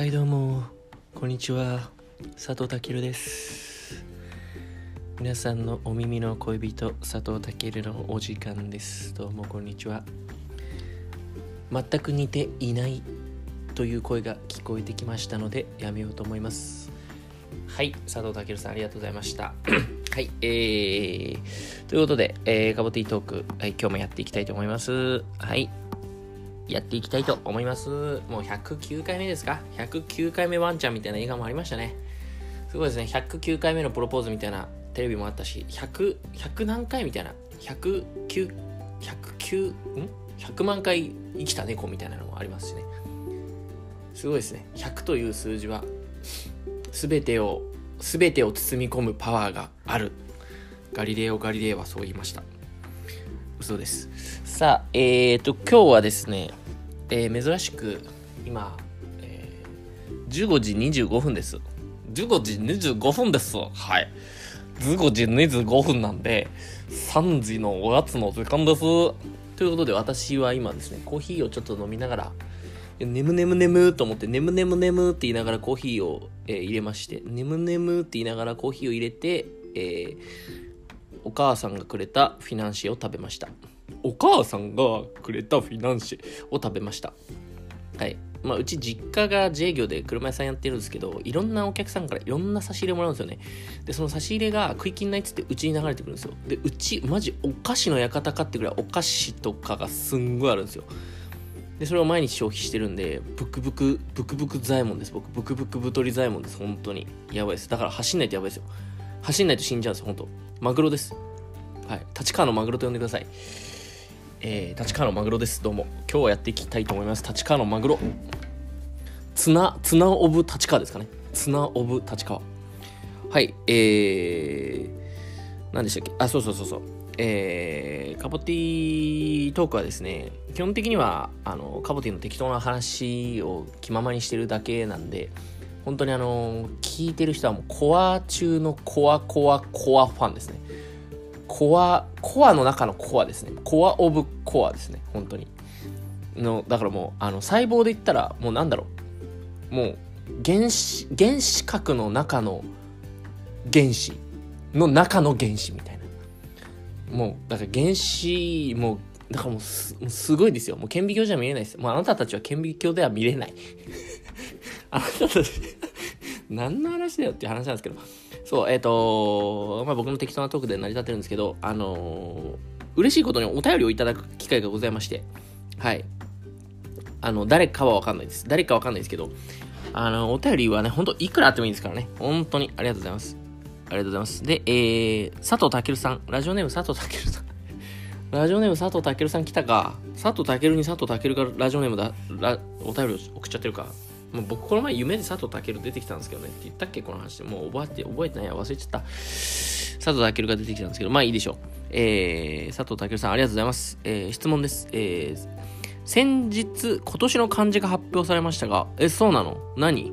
はいどうも。こんにちは。佐藤健です。皆さんのお耳の恋人佐藤健のお時間です。どうもこんにちは。全く似ていないという声が聞こえてきましたのでやめようと思います。はい佐藤健さんありがとうございました。はいえー、ということで、えー、カボティートーク、はい、今日もやっていきたいと思います。はい。やっていきたいと思います。もう109回目ですか ?109 回目ワンちゃんみたいな映画もありましたね。すごいですね。109回目のプロポーズみたいなテレビもあったし、100、100何回みたいな？109、109、ん ?100 万回生きた猫みたいなのもありますしね。すごいですね。100という数字は、すべてを、すべてを包み込むパワーがある。ガリレオ・ガリレイはそう言いました。嘘です。さあ、えーと、今日はですね、えー、珍しく今、えー、15時25分です。15時25分です。はい。15時25分なんで、3時のおやつの時間です。ということで、私は今ですね、コーヒーをちょっと飲みながら、眠眠眠と思って、眠眠眠って言いながらコーヒーを、えー、入れまして、眠眠って言いながらコーヒーを入れて、えー、お母さんがくれたフィナンシェを食べました。お母さんがくれたフィナンシェを食べました。はい。まあ、うち実家が自営業で車屋さんやってるんですけど、いろんなお客さんからいろんな差し入れもらうんですよね。で、その差し入れが食い切んないっつってうちに流れてくるんですよ。で、うち、マジお菓子の館かってぐらいお菓子とかがすんごいあるんですよ。で、それを毎日消費してるんで、ブクブク、ブクブク左衛門です。僕、ブクブク太り左衛門です。本当に。やばいです。だから走んないとやばいですよ。走んないと死んじゃうんですよ、本当マグロです。はい。立川のマグロと呼んでください。えー、立川のマグロです。どうも。今日はやっていきたいと思います。立川のマグロ。 tuna、tuna of 立川ですかね。 tuna of 立川。はい、えー、何でしたっけ？あ、そうそうそうそう。えー、カボティトークはですね、基本的には、あの、カボティの適当な話を気ままにしてるだけなんで、本当にあの、聞いてる人はもうコア中のコアコアコアファンですね。コア、コアの中のコアですね。コアオブコアですね。本当に。の、だからもう、あの、細胞で言ったら、もうなんだろう。もう、原子、原子核の中の原子の中の原子みたいな。もう、だから原子、もう、だからもうす、すごいですよ。もう顕微鏡じゃ見れないです。もうあなたたちは顕微鏡では見れない。あなたたち何の話だよっていう話なんですけど。そう、えっ、ー、とまあ、僕の適当なトークで成り立ってるんですけど、あのー、嬉しいことにお便りをいただく機会がございまして、はい。あの、誰かはわかんないです。誰かわかんないですけど、あの、お便りはね、ほんといくらあってもいいですからね。本当にありがとうございます。ありがとうございます。で、えー、佐藤健さん。ラジオネーム佐藤健さん。ラジオネーム佐藤健さん来たか。佐藤健に佐藤健がラジオネームだ、お便りを送っちゃってるか。もう僕この前夢で佐藤健出てきたんですけどねって言ったっけ？この話もう覚えて覚えてないや忘れちゃった。佐藤健が出てきたんですけど。まあいいでしょう。えー、佐藤健さんありがとうございます、えー、質問です。えー、先日今年の漢字が発表されましたがえそうなの？何？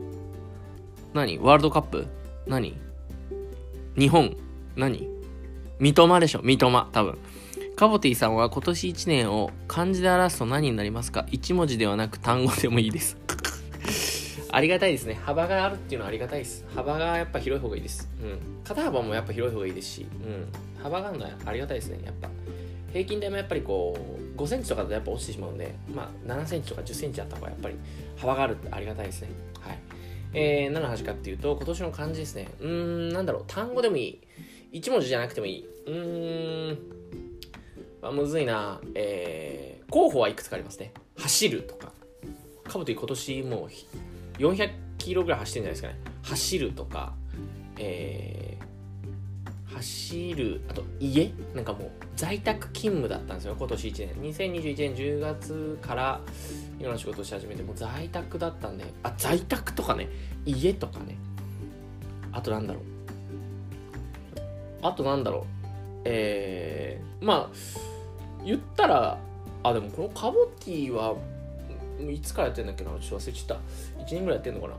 何？ワールドカップ？何？日本？何？三笘でしょ？三笘多分。カボティさんは今年1年を漢字で表すと何になりますか ?1 文字ではなく単語でもいいです。ありがたいですね。幅があるっていうのはありがたいです。幅がやっぱ広い方がいいです。うん。肩幅もやっぱ広い方がいいですし、うん。幅があるのはありがたいですね。やっぱ。平均台もやっぱりこう、5センチとかだとやっぱ落ちてしまうんで、まあ、7センチとか10センチあった方がやっぱり幅があるってありがたいですね。はい。えー、何の話かっていうと、今年の漢字ですね。うーん、なんだろう、単語でもいい。1文字じゃなくてもいい。うーん、まあ、むずいな。えー、候補はいくつかありますね。走るとか。かぶと今年もう400キロぐらい走ってるんじゃないですかね。走るとか、えー、走る、あと家？なんかもう在宅勤務だったんですよ、今年1年。2021年10月からいろんな仕事をし始めて、もう在宅だったんで、あ、在宅とかね、家とかね。あとなんだろう。あとなんだろう。えー、まあ、言ったら、あ、でもこのカボティはいつからやってんだっけなちょっと忘れちゃった。1年ぐらいやってんのかな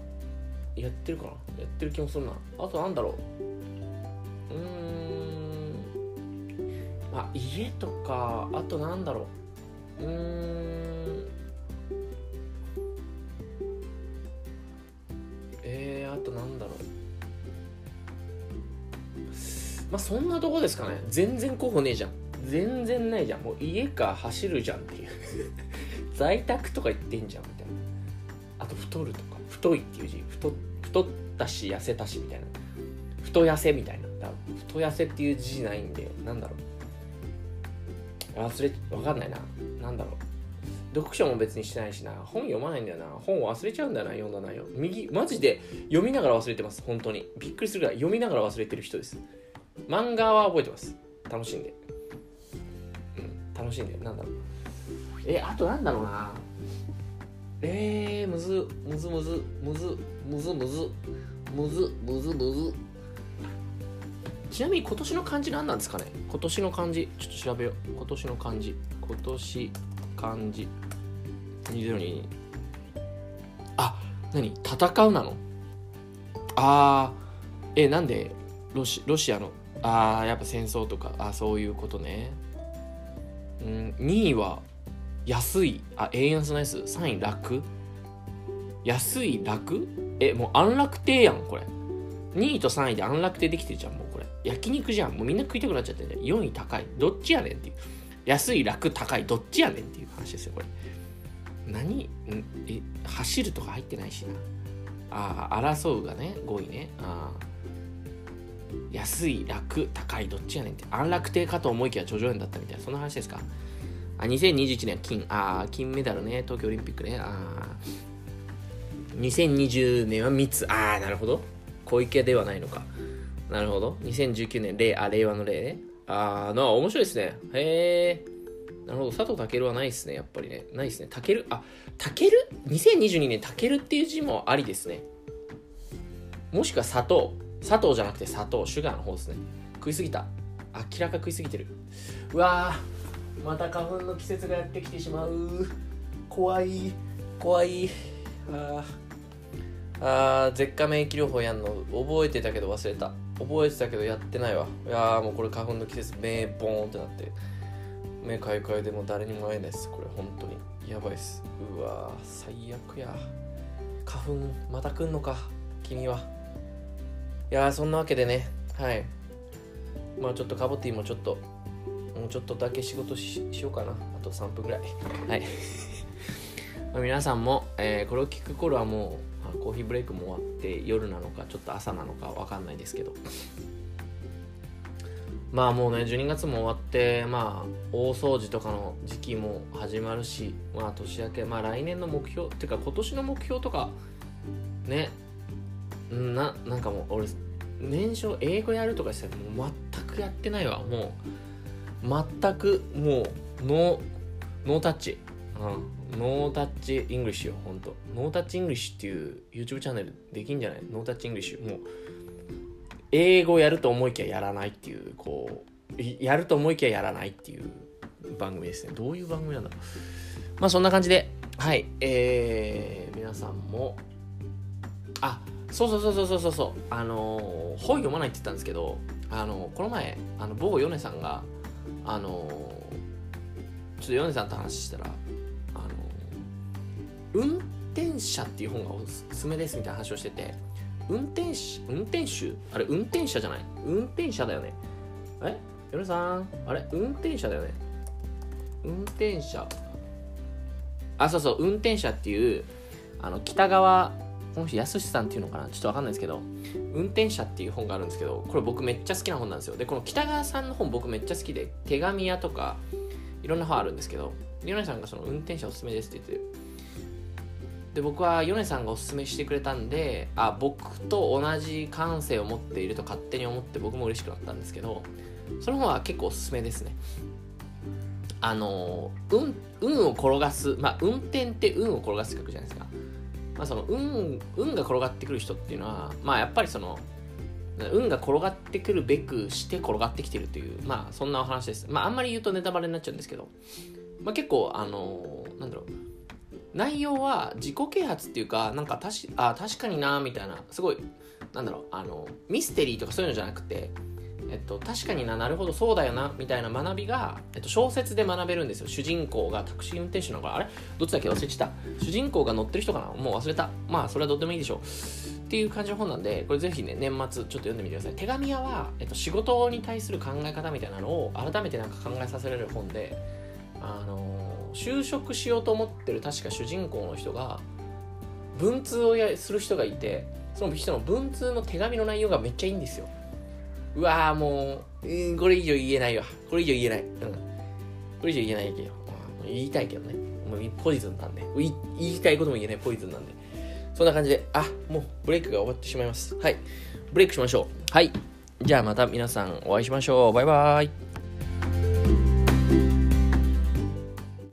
やってるかなやってる気もするな。あとなんだろう。うーん。まあ、家とか、あとなんだろう。うーん。となんだろうまあそんなとこですかね全然候補ねえじゃん全然ないじゃんもう家か走るじゃんって在宅とか言ってんじゃんみたいな。あと太るとか。太いっていう字。太太ったし痩せたしみたいな。太痩せみたいな。太痩せっていう字ないんでなんだろう。忘れわかんないな。なんだろう。読書も別にしてないしな。本読まないんだよな。本忘れちゃうんだよな読んだ内容。右マジで読みながら忘れてます。本当に。びっくりするぐらい読みながら忘れてる人です。漫画は覚えてます。楽しんで。うん。楽しんで。なんだろう。えあとなんだろうな。えー、むずむずむずむずむずむずむずむずむず。ちなみに今年の漢字何なんですかね？今年の漢字ちょっと調べよう。今年の漢字。今年漢字。2022あ何？戦うなの？あー。えなんで？ロシロシアの？あーやっぱ戦争とか。あそういうことね。うん2位は安いあ円安のやつ？3位楽？安い楽？えもう安楽亭やんこれ。2位と3位で安楽亭できてるじゃんもうこれ。焼肉じゃん。もうみんな食いたくなっちゃってんじゃん4位高い。どっちやねんっていう。安い楽高い。どっちやねんっていう話ですよこれ。何？え走るとか入ってないしな。ああ争うがね5位ね。ああ安い楽高い。どっちやねんって。安楽亭かと思いきや叙々苑だったみたいな。そんな話ですか？あ2021年金あ金メダルね東京オリンピックね。あ2020年は3つ。ああなるほど。小池ではないのか。なるほど。2019年令あ令和の令ね。ああな面白いですね。へえなるほど。佐藤健はないですねやっぱりね。ないですね。健あ健2022年健っていう字もありですね。もしくは砂糖砂糖じゃなくて砂糖シュガーの方ですね。食いすぎた。明らか食いすぎてる。うわー。また花粉の季節がやってきてしまう。怖い。怖い。あー。あー舌下免疫療法やんの。覚えてたけど忘れた。覚えてたけどやってないわ。いやーもうこれ花粉の季節目ボーンってなって。目かゆかゆでも誰にも会えないです。これ本当に。やばいっす。うわー最悪や。花粉また来んのか。君は。いやーそんなわけでね。はい。まあちょっとカボティもちょっともうちょっとだけ仕事しようかな。あと3分ぐらい。はい。まあ皆さんも、えーこれを聞く頃はもうあコーヒーブレイクも終わって夜なのかちょっと朝なのかわかんないですけど。まあもうね12月も終わってまあ大掃除とかの時期も始まるしまあ年明けまあ来年の目標っていうか今年の目標とかねうんななんかもう俺年初英語やるとかしたらもう全くやってないわ。もう全くもう no ノータッチ、うん、 no touch English よほんと。 no touch English っていう YouTube チャンネルできんじゃない？ no touch English もう英語やると思いきややらないっていうこういやると思いきややらないっていう番組ですね。どういう番組なんだ？ろうまあそんな感じではい。えー、皆さんもあそうそうそうそうそうそうそう。あのー本読まないって言ったんですけどあのーこの前あの某ヨネさんがあのちょっとヨネさんと話したらあの運転者っていう本がおすすめですみたいな話をしてて運転手運転手？あれ運転者じゃない。運転者だよね。え？ヨネさん？あれ？運転者だよね。運転者。あそうそう。運転者っていうあの北川この人やすしさんっていうのかな？ちょっとわかんないですけど運転者っていう本があるんですけどこれ僕めっちゃ好きな本なんですよ。でこの北川さんの本僕めっちゃ好きで手紙屋とかいろんな本あるんですけどヨネさんがその運転者おすすめですって言ってで僕はヨネさんがおすすめしてくれたんであ僕と同じ感性を持っていると勝手に思って僕も嬉しくなったんですけどその本は結構おすすめですね。あの運運を転がすまあ運転って運を転がす曲じゃないですか。まあその運運が転がってくる人っていうのはまあやっぱりその運が転がってくるべくして転がってきてるというまあそんなお話です。まああんまり言うとネタバレになっちゃうんですけどまあ結構あのなんだろう。内容は自己啓発っていうかなんかたしあ確かになみたいなすごいなんだろうあのミステリーとかそういうのじゃなくてえっと、確かにな、なるほど、そうだよな、みたいな学びが、えっと、小説で学べるんですよ。主人公がタクシー運転手なのかあれ？どっちだっけ？忘れちゃった。主人公が乗ってる人かな？もう忘れた。まあ、それはどうでもいいでしょう。っていう感じの本なんで、これぜひね、年末ちょっと読んでみてください。手紙屋は、えっと、仕事に対する考え方みたいなのを改めてなんか考えさせられる本で、あの、就職しようと思ってる確か主人公の人が、文通をやする人がいて、その人の文通の手紙の内容がめっちゃいいんですよ。うわーもう、うん、これ以上言えないわ。これ以上言えない。うん。これ以上言えないけど。言いたいけどね。もうポイズンなんで。言いたいことも言えないポイズンなんで。そんな感じで、あ、もうブレイクが終わってしまいます。はい。ブレイクしましょう。はい。じゃあまた皆さんお会いしましょう。バイバーイ。